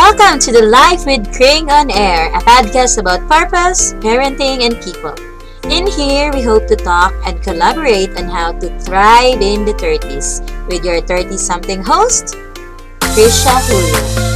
Welcome to the Life with Kring on Air, a podcast about purpose, parenting, and people. In here, we hope to talk and collaborate on how to thrive in the 30s with your 30 something host, Trisha Julio.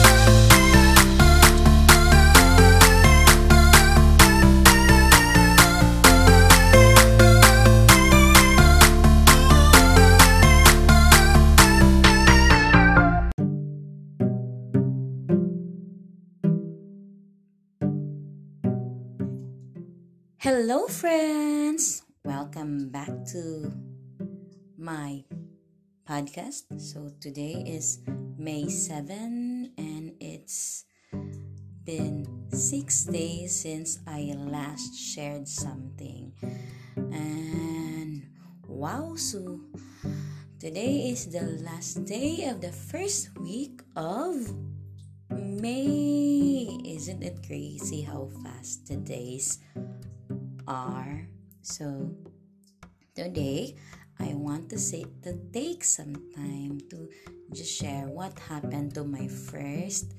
Hello, friends! Welcome back to my podcast. So, today is May 7, and it's been six days since I last shared something. And wow, so today is the last day of the first week of May. Isn't it crazy how fast the days are. So today I want to say to take some time to just share what happened to my first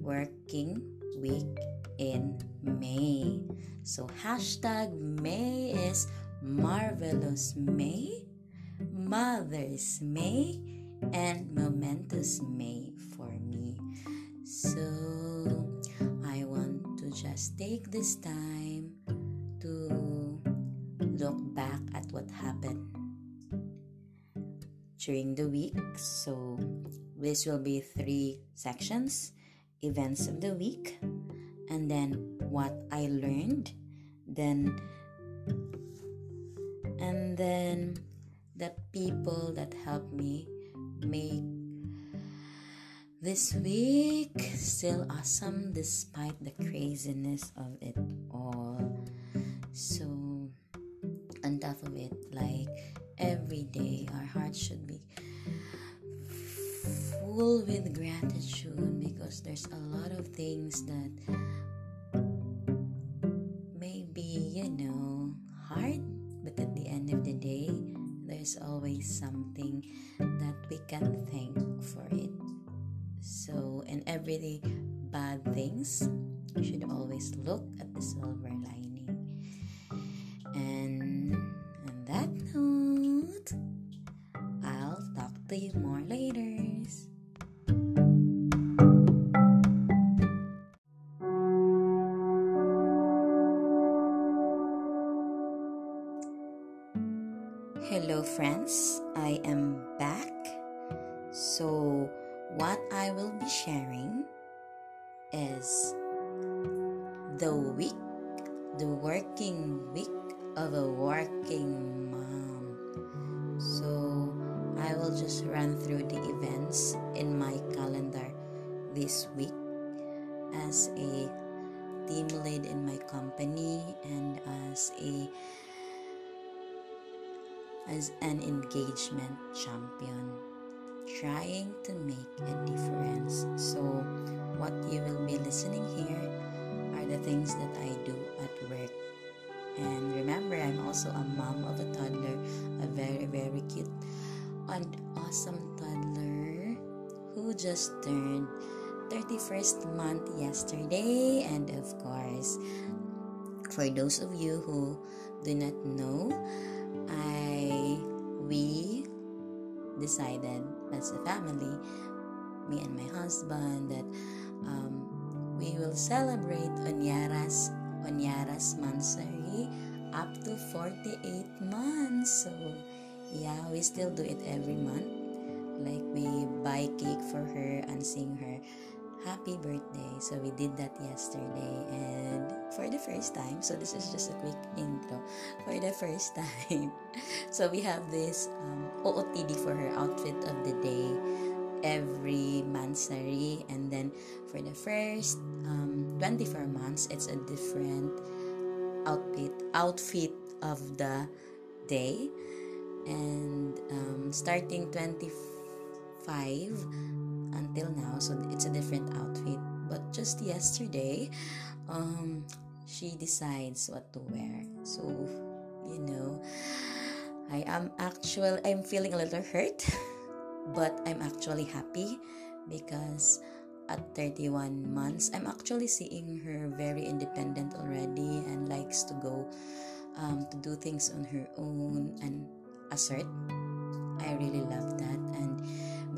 working week in May. So hashtag May is marvelous May, Mother's May, and momentous May for me. So I want to just take this time to look back at what happened during the week. So, this will be three sections events of the week, and then what I learned, then, and then the people that helped me make this week still awesome despite the craziness of it all. So, on top of it, like every day, our hearts should be full with gratitude because there's a lot of things that may be, you know, hard, but at the end of the day, there's always something that we can thank for it. So, in every bad things, you should always look at the silver lining. Hello, friends. I am back. So, what I will be sharing is the week, the working week of a working mom. So I will just run through the events in my calendar this week as a team lead in my company and as a as an engagement champion trying to make a difference so what you will be listening here are the things that I do at work and remember, I'm also a mom of a toddler, a very, very cute and awesome toddler who just turned 31st month yesterday. And of course, for those of you who do not know, I we decided as a family, me and my husband, that um, we will celebrate Onyara's Onyara's monthsary up to 48 months. So, yeah, we still do it every month. Like, we buy cake for her and sing her happy birthday. So, we did that yesterday. And for the first time, so this is just a quick intro. For the first time, so we have this um, OOTD for her outfit of the day every monthsary and then for the first um, 24 months it's a different outfit outfit of the day and um, starting 25 until now so it's a different outfit but just yesterday um, she decides what to wear so you know i am actual i'm feeling a little hurt but i'm actually happy because at 31 months, I'm actually seeing her very independent already and likes to go um, to do things on her own and assert. I really love that. And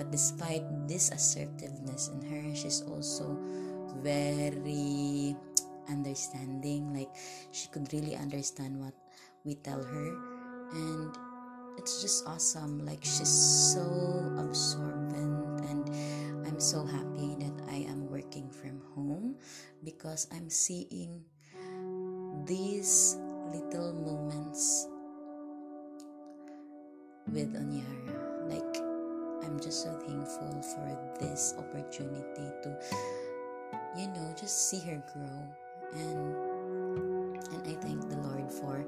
but despite this assertiveness in her, she's also very understanding. Like she could really understand what we tell her, and it's just awesome. Like she's so absorbent, and I'm so happy that I am working from home because I'm seeing these little moments with Onyara. Like, I'm just so thankful for this opportunity to, you know, just see her grow. And and I thank the Lord for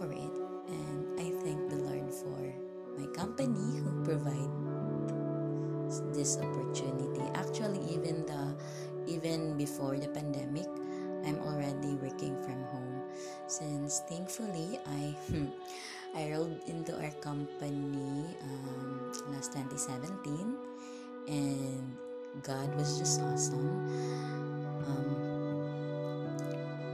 for it. And I thank the Lord for my company who provide this opportunity. Actually, even the even before the pandemic, I'm already working from home since thankfully I hmm, I rolled into our company um, last 2017 and God was just awesome. Um,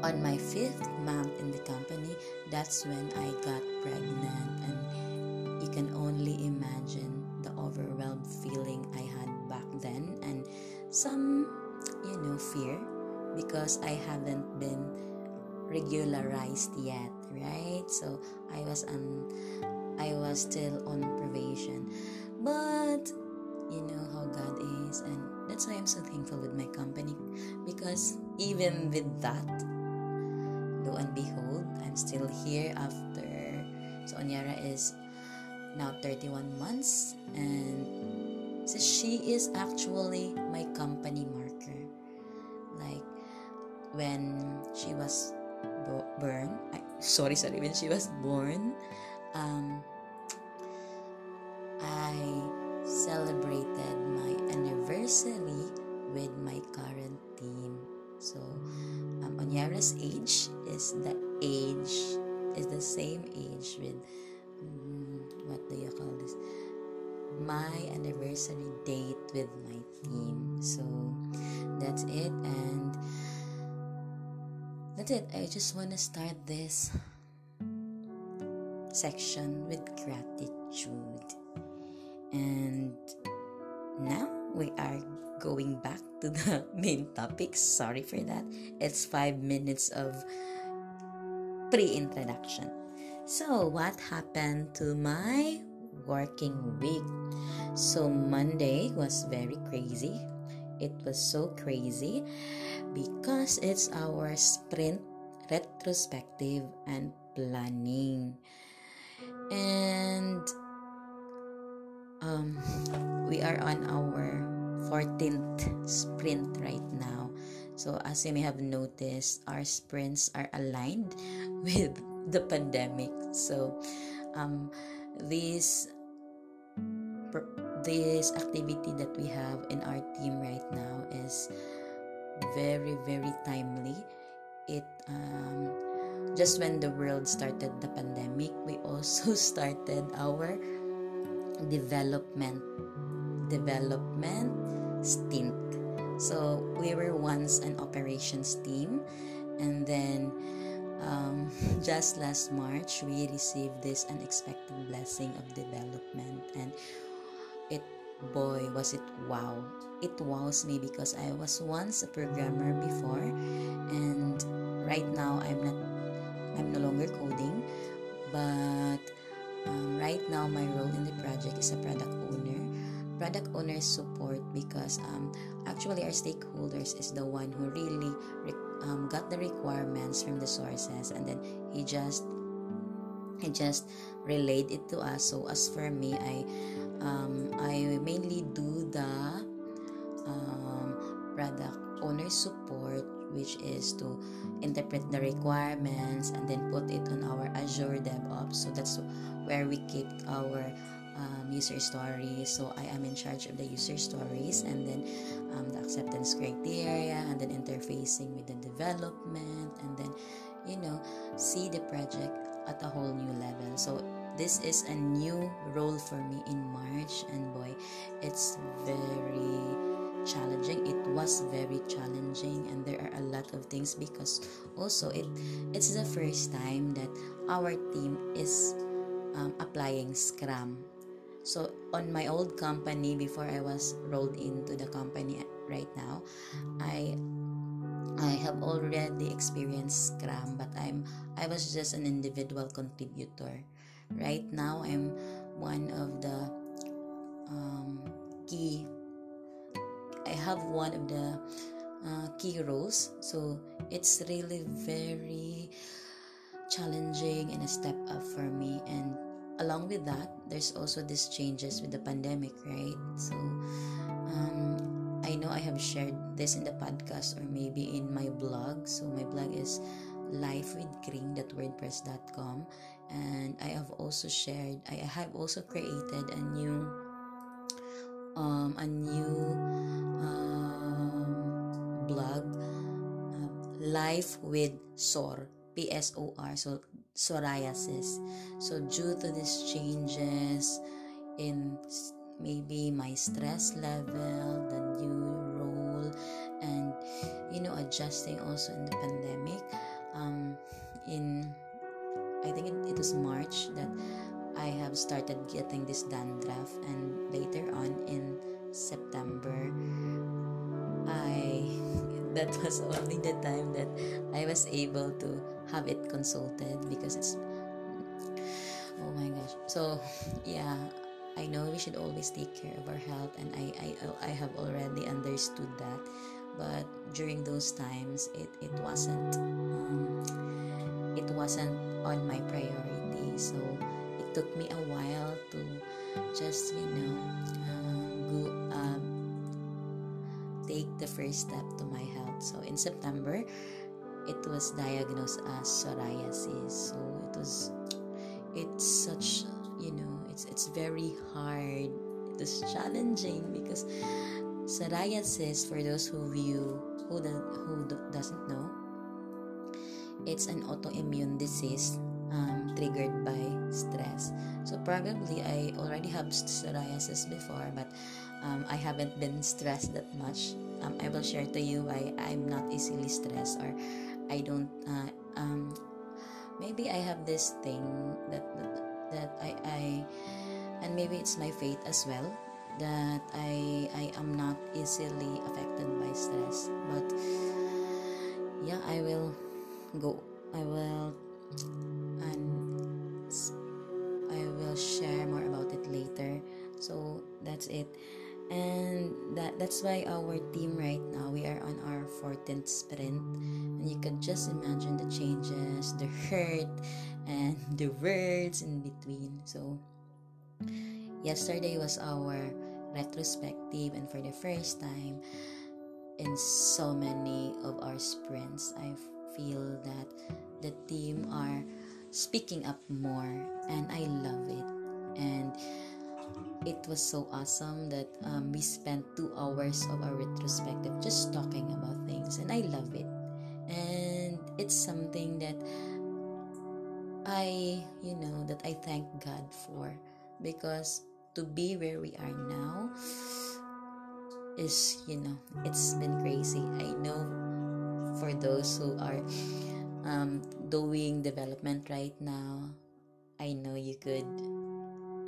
on my fifth month in the company, that's when I got pregnant, and you can only imagine the overwhelmed feeling I had back then, and some, you know, fear because I haven't been regularized yet, right? So I was on I was still on probation. But you know how God is and that's why I'm so thankful with my company because even with that lo and behold I'm still here after so Onyara is now 31 months and so she is actually my company marker like when she was born I, sorry sorry when she was born um, I celebrated my anniversary with my current team so um, Onyara's age is the age is the same age with um, what do you call this? My anniversary date with my team. So that's it and that's it. I just want to start this section with gratitude. And now we are going back to the main topic. Sorry for that. It's five minutes of pre introduction. So, what happened to my working week? So, Monday was very crazy. It was so crazy because it's our sprint retrospective and planning. And um, we are on our 14th sprint right now. So, as you may have noticed, our sprints are aligned with the pandemic. So, um, this this activity that we have in our team right now is very very timely. It um, just when the world started the pandemic we also started our development development stint. So we were once an operations team and then um, just last march we received this unexpected blessing of development. And it boy was it wow. It wows me because i was once a programmer before and right now i'm not i'm no longer coding but um, right now my role in the project is a product owner. Product owner support because um, actually our stakeholders is the one who really um, got the requirements from the sources and then he just he just relayed it to us. So as for me i um, I mainly do the um, product owner support, which is to interpret the requirements and then put it on our Azure DevOps. So that's where we keep our um, user stories. So I am in charge of the user stories and then um, the acceptance criteria and then interfacing with the development and then you know see the project at a whole new level. So this is a new role for me in March, and boy, it's very challenging. It was very challenging and there are a lot of things because also it it's the first time that our team is um, applying scrum. So on my old company before i was rolled into the company right now i i have already experienced scrum but i'm i was just an individual contributor right now i'm one of the um, key I have one of the uh, key roles. So it's really very challenging and a step up for me. And along with that, there's also these changes with the pandemic, right? So um, I know I have shared this in the podcast or maybe in my blog. So my blog is lifewithkring.wordpress.com and I have also shared I have also created a new um, a new um, blog, uh, Life with SOR, P-S-O-R, so psoriasis. So due to these changes in maybe my stress level, the new role, and you know adjusting also in the pandemic. Um, in I think it, it was March that I have started getting this dandruff, and later on in September, I that was only the time that I was able to have it consulted because it's oh my gosh. So yeah, I know we should always take care of our health, and I I I have already understood that, but during those times, it it wasn't um, it wasn't on my priority. So it took me a while to just you know uh, go um, take the first step to my health. So in september it was diagnosed as psoriasis. So it was it's such you know it's it's very hard. It was challenging because psoriasis for those who view who, the, who doesn't know it's an autoimmune disease um, triggered by stress. So probably I already have psoriasis before, but um, I haven't been stressed that much. Um, I will share to you why I'm not easily stressed or I don't. Uh, um, maybe I have this thing that that, that I, I and maybe it's my faith as well that I I am not easily affected by stress. But yeah, I will go. I will and I will share more about it later. So that's it. And that that's why our team right now we are on our 14th sprint and you could just imagine the changes, the hurt and the words in between. So yesterday was our retrospective and for the first time in so many of our sprints I feel that the team are speaking up more and I love it. And it was so awesome that um, we spent two hours of our retrospective just talking about things and I love it. And it's something that I, you know, that I thank God for because to be where we are now is, you know, it's been crazy. I know for those who are um, doing development right now, I know you could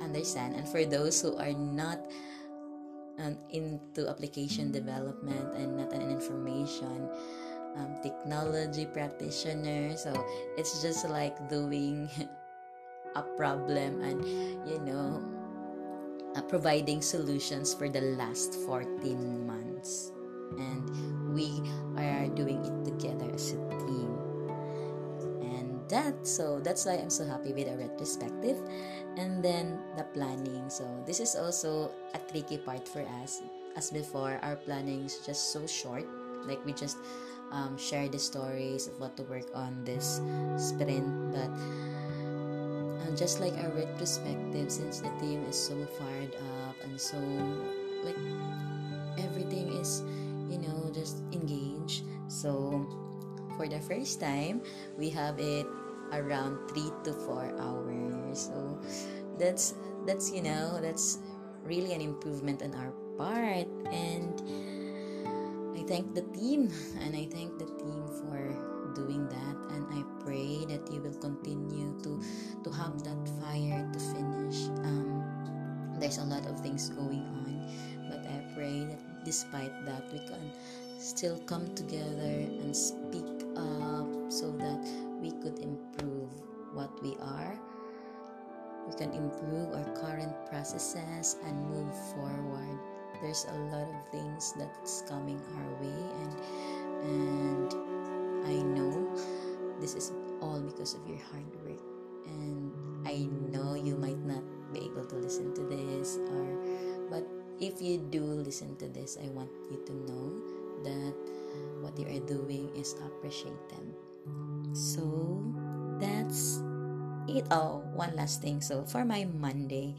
understand. And for those who are not um, into application development and not an information um, technology practitioner, so it's just like doing a problem and you know uh, providing solutions for the last 14 months. And we are doing it together as a team. And that so that's why i'm so happy with our retrospective. And then the planning. So this is also a tricky part for us. As before our planning is just so short. Like we just um, share the stories of what to work on this sprint. But just like our retrospective since the team is so fired up and so like everything is you know just engaged. So for the first time we have it around 3 to 4 hours. So that's that's you know that's really an improvement on our part. And I thank the team and I thank the team for doing that and I pray that you will continue to to have that fire to finish. Um, there's a lot of things going on, but I pray that despite that we can still come together and speak up so that we could improve what we are we can improve our current processes and move forward there's a lot of things that's coming our way and and i know this is all because of your hard work. And i know you might not be able to listen to this or but if you do listen to this i want you to know that what you are doing is appreciated so that's it oh one last thing. So for my monday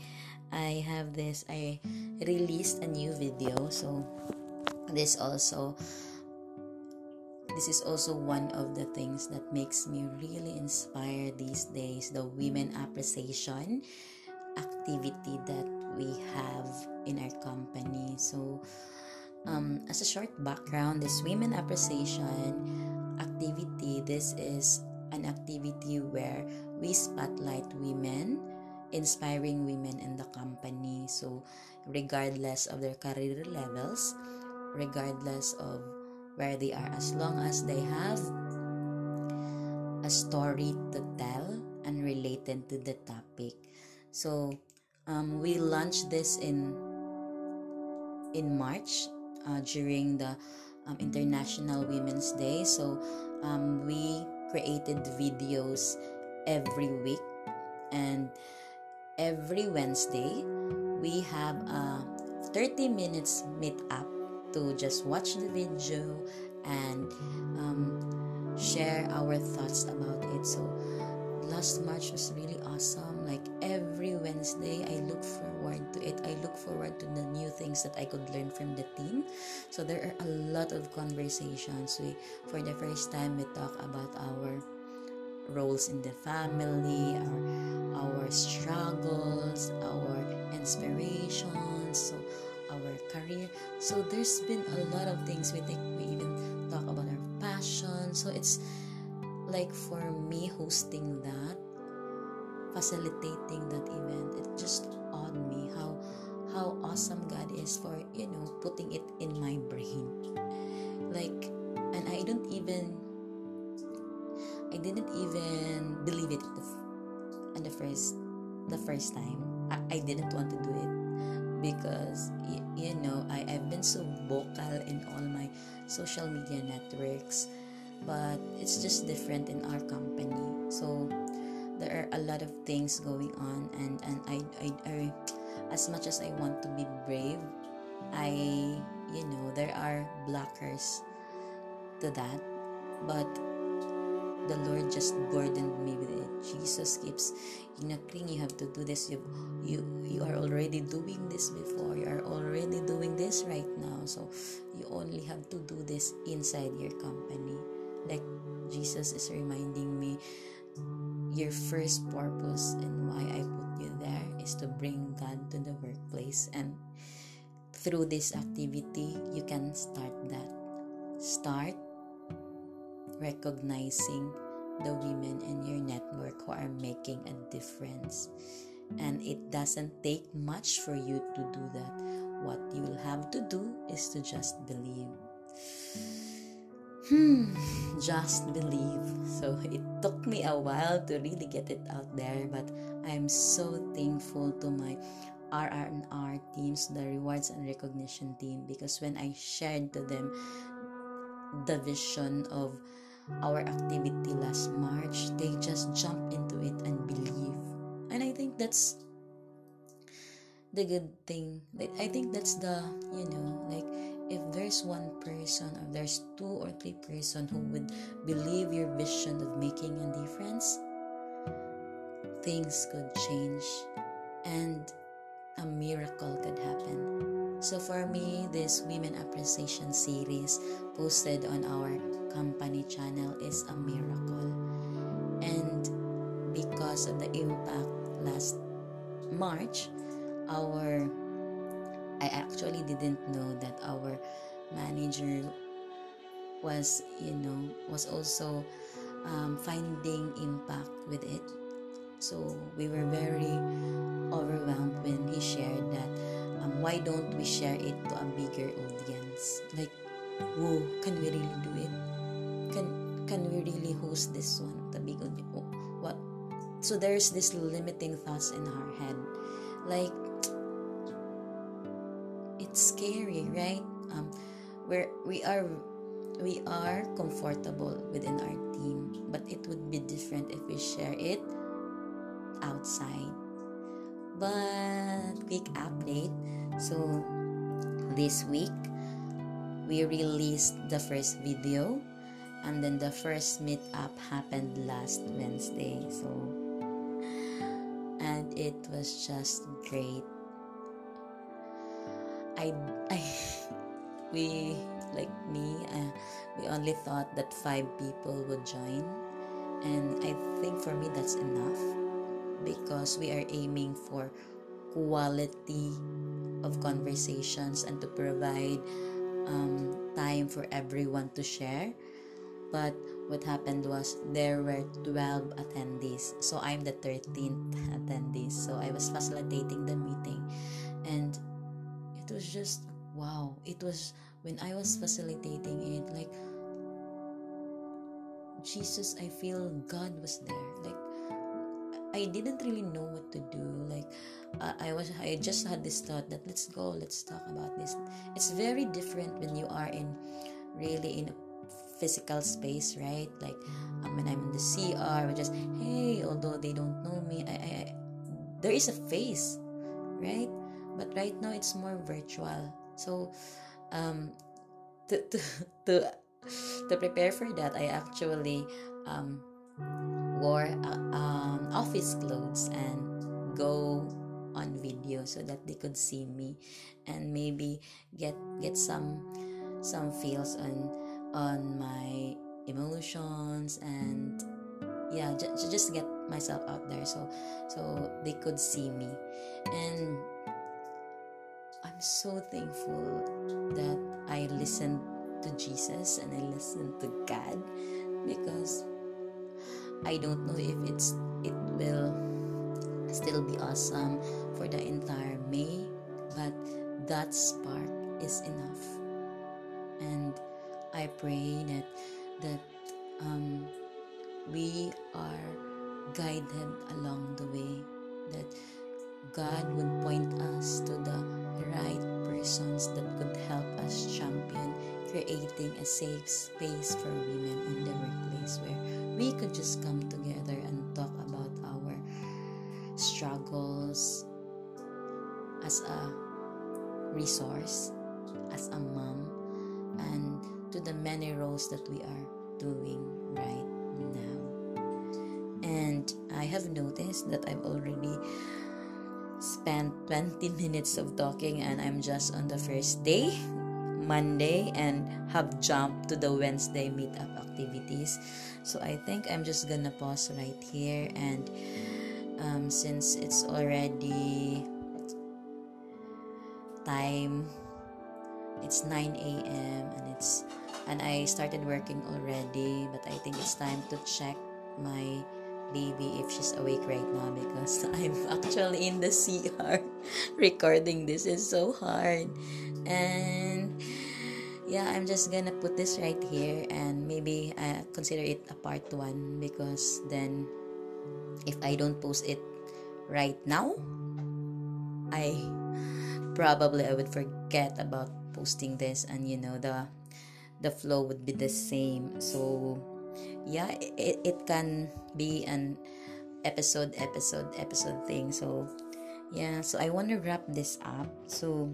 i have this i released a new video. So this also this is also one of the things that makes me really inspired these days the women appreciation activity that we have in our company so um, as a short background this women appreciation activity this is an activity where we spotlight women, inspiring women in the company. So, regardless of their career levels, regardless of where they are, as long as they have a story to tell and related to the topic. So, um, we launched this in in March uh, during the um, International Women's Day. So, um, we created videos every week and every Wednesday we have a 30 minutes meet up to just watch the video and um, share our thoughts about it. So last March was really awesome. Like every Wednesday I look forward to it. I look forward to the new things that I could learn from the team. So there are a lot of conversations. We for the first time we talk about our roles in the family our, our struggles our inspirations. So our career. So there's been a lot of things we think we even talk about our passion. So it's like for me hosting that facilitating that event it just awed me how how awesome God is for you know putting it in my brain. Like and I don't even I didn't even believe it on the first the first time. I, I didn't want to do it because you know I, I've been so vocal in all my social media networks but it's just different in our company. So there are a lot of things going on and and I, I, I as much as I want to be brave I you know there are blockers to that. But the Lord just burdened me with it. Jesus keeps inakling you have to do this. You you you are already doing this before. You are already doing this right now. So you only have to do this inside your company. Like Jesus is reminding me your first purpose and why I put you there is to bring God to the workplace and through this activity you can start that. Start recognizing the women in your network who are making a difference. And it doesn't take much for you to do that. What you'll have to do is to just believe. Hmm, just believe. So it took me a while to really get it out there, but I'm so thankful to my RR&R teams, the rewards and recognition team, because when I shared to them the vision of our activity last March, they just jump into it and believe. And I think that's the good thing. I think that's the, you know, like if there's one person or there's two or three person who would believe your vision of making a difference, things could change and a miracle could happen. So for me, this Women Appreciation series posted on our company channel is a miracle. And because of the impact last March, our I actually didn't know that our manager was you know was also um, finding impact with it so we were very overwhelmed when he shared that um, why don't we share it to a bigger audience? Like whoa can we really do it? Can can we really host this one the big audience what? So there's this limiting thoughts in our head. Like it's scary right? Um where we are we are comfortable within our team but it would be different if we share it outside but quick update. So this week we released the first video and then the first meetup happened last wednesday so. And it was just great. I i we like me uh, we only thought that five people would join and i think for me that's enough because we are aiming for quality of conversations and to provide um, time for everyone to share. But what happened was there were 12 attendees. So i'm the 13th attendee. So i was facilitating the meeting. And it was just wow. It was when i was facilitating it like jesus i feel god was there. Like i didn't really know what to do. Like uh, i was i just had this thought that let's go let's talk about this. It's very different when you are in really in a physical space right? Like um, when i'm in the cr just hey although they don't know me I, I, I there is a face right? But right now it's more virtual. So um to to to, to prepare for that i actually um wore uh, um, office clothes and go on video so that they could see me and maybe get get some some feels on on my emotions and yeah just, just get myself out there so so they could see me. And I'm so thankful that I listened to Jesus and I listened to God because I don't know if it's it will still be awesome for the entire May, but that spark is enough. And I pray that that um, we are guided along the way that God would point us to the right persons that could help us champion creating a safe space for women in the workplace where we could just come together and talk about our struggles as a resource, as a mom, and to the many roles that we are doing right now. And I have noticed that I've already spent 20 minutes of talking and I'm just on the first day, Monday, and have jumped to the Wednesday meetup activities. So I think I'm just gonna pause right here and um, since it's already time it's 9 a.m and it's and i started working already but i think it's time to check my baby if she's awake right now because I'm actually in the CR recording this. is so hard. And yeah, I'm just gonna put this right here and maybe uh, consider it a part one because then if I don't post it right now, I probably I would forget about posting this and you know the the flow would be the same. So yeah it, it can be an episode episode episode thing. So yeah so i want to wrap this up. So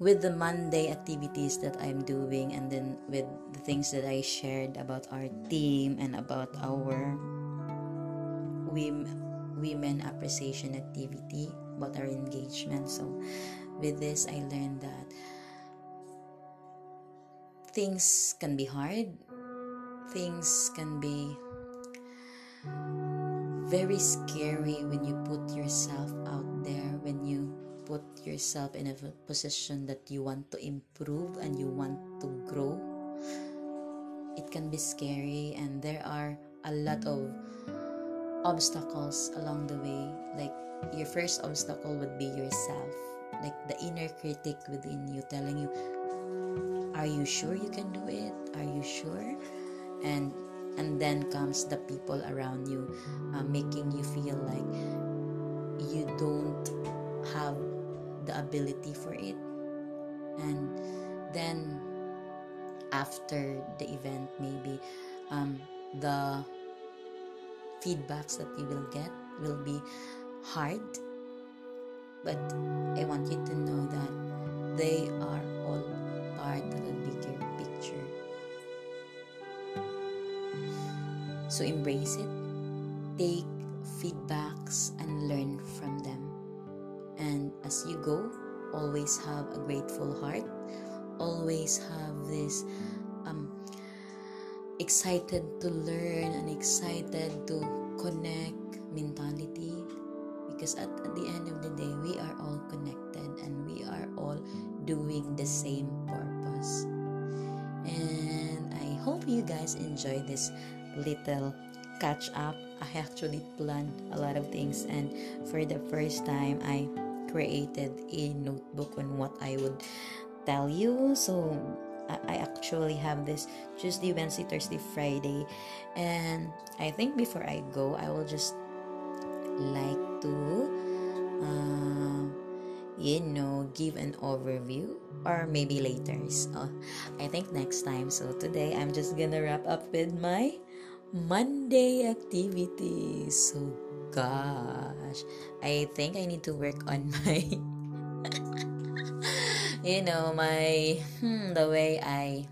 with the monday activities that i'm doing and then with the things that i shared about our team and about our women appreciation activity about our engagement. So with this i learned that things can be hard things can be very scary when you put yourself out there, when you put yourself in a position that you want to improve and you want to grow. It can be scary and there are a lot of obstacles along the way. Like your first obstacle would be yourself. Like the inner critic within you telling you are you sure you can do it? Are you sure and and then comes the people around you uh, making you feel like you don't have the ability for it. And then after the event maybe um, the feedbacks that you will get will be hard but i want you to know that they are all part of a so embrace it. Take feedbacks and learn from them. And as you go always have a grateful heart. Always have this um, excited to learn and excited to connect mentality. Because at, at the end of the day we are all connected and we are all doing the same purpose. And i hope you guys enjoy this little catch up i actually planned a lot of things and for the first time i created a notebook on what i would tell you. So I actually have this Tuesday, Wednesday, Thursday, Friday, and I think before I go, I will just like to, uh, you know, give an overview, or maybe later. So I think next time. So today, I'm just gonna wrap up with my Monday activities. So gosh, I think I need to work on my you know my hmm, the way i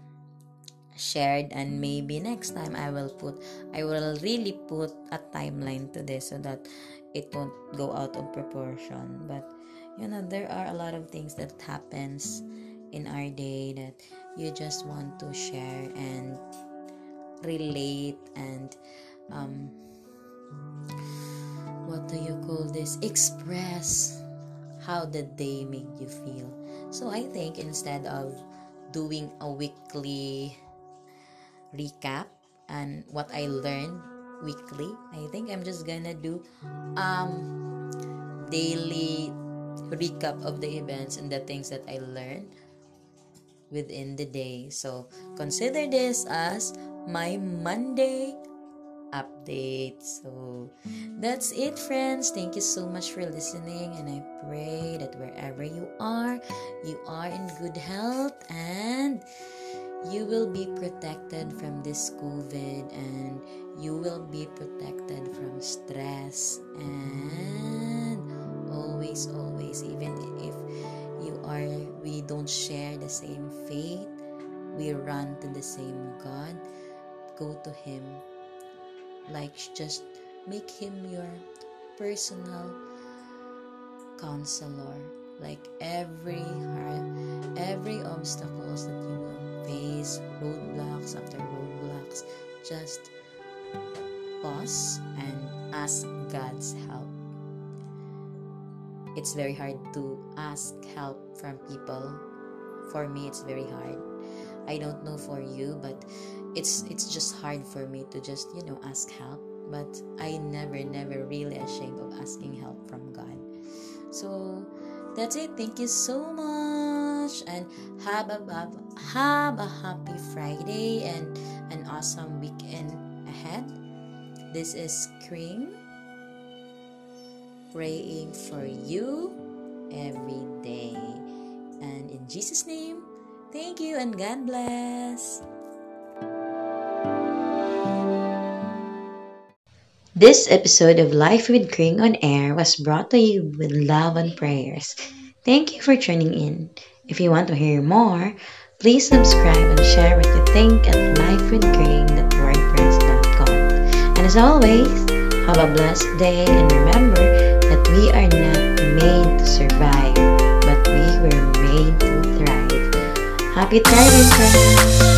shared. And maybe next time i will put i will really put a timeline to this so that it won't go out of proportion. But you know there are a lot of things that happens in our day that you just want to share and relate and um what do you call this? Express how the day made you feel. So I think instead of doing a weekly recap and what I learned weekly, I think I'm just gonna do um daily recap of the events and the things that I learned within the day. So consider this as my Monday update. So that's it, friends. Thank you so much for listening, and I pray that wherever you are, you are in good health and you will be protected from this COVID and you will be protected from stress and always, always, even if you are, we don't share the same faith, we run to the same God, go to Him. Like just make him your personal counselor. Like every every obstacles that you will face roadblocks after roadblocks just pause and ask god's help it's very hard to ask help from people. For me it's very hard. I don't know for you but it's it's just hard for me to just you know ask help. But i never never really ashamed of asking help from god. So that's it. Thank you so much. And have a have a happy friday and an awesome weekend ahead. This is Kring praying for you every day and in jesus name thank you and god bless This episode of Life with Kring on Air was brought to you with love and prayers. Thank you for tuning in. If you want to hear more, please subscribe and share what you think at lifewithkring.wordpress.com. And as always, have a blessed day and remember we are not made to survive, but we were made to thrive. Happy Friday, friends!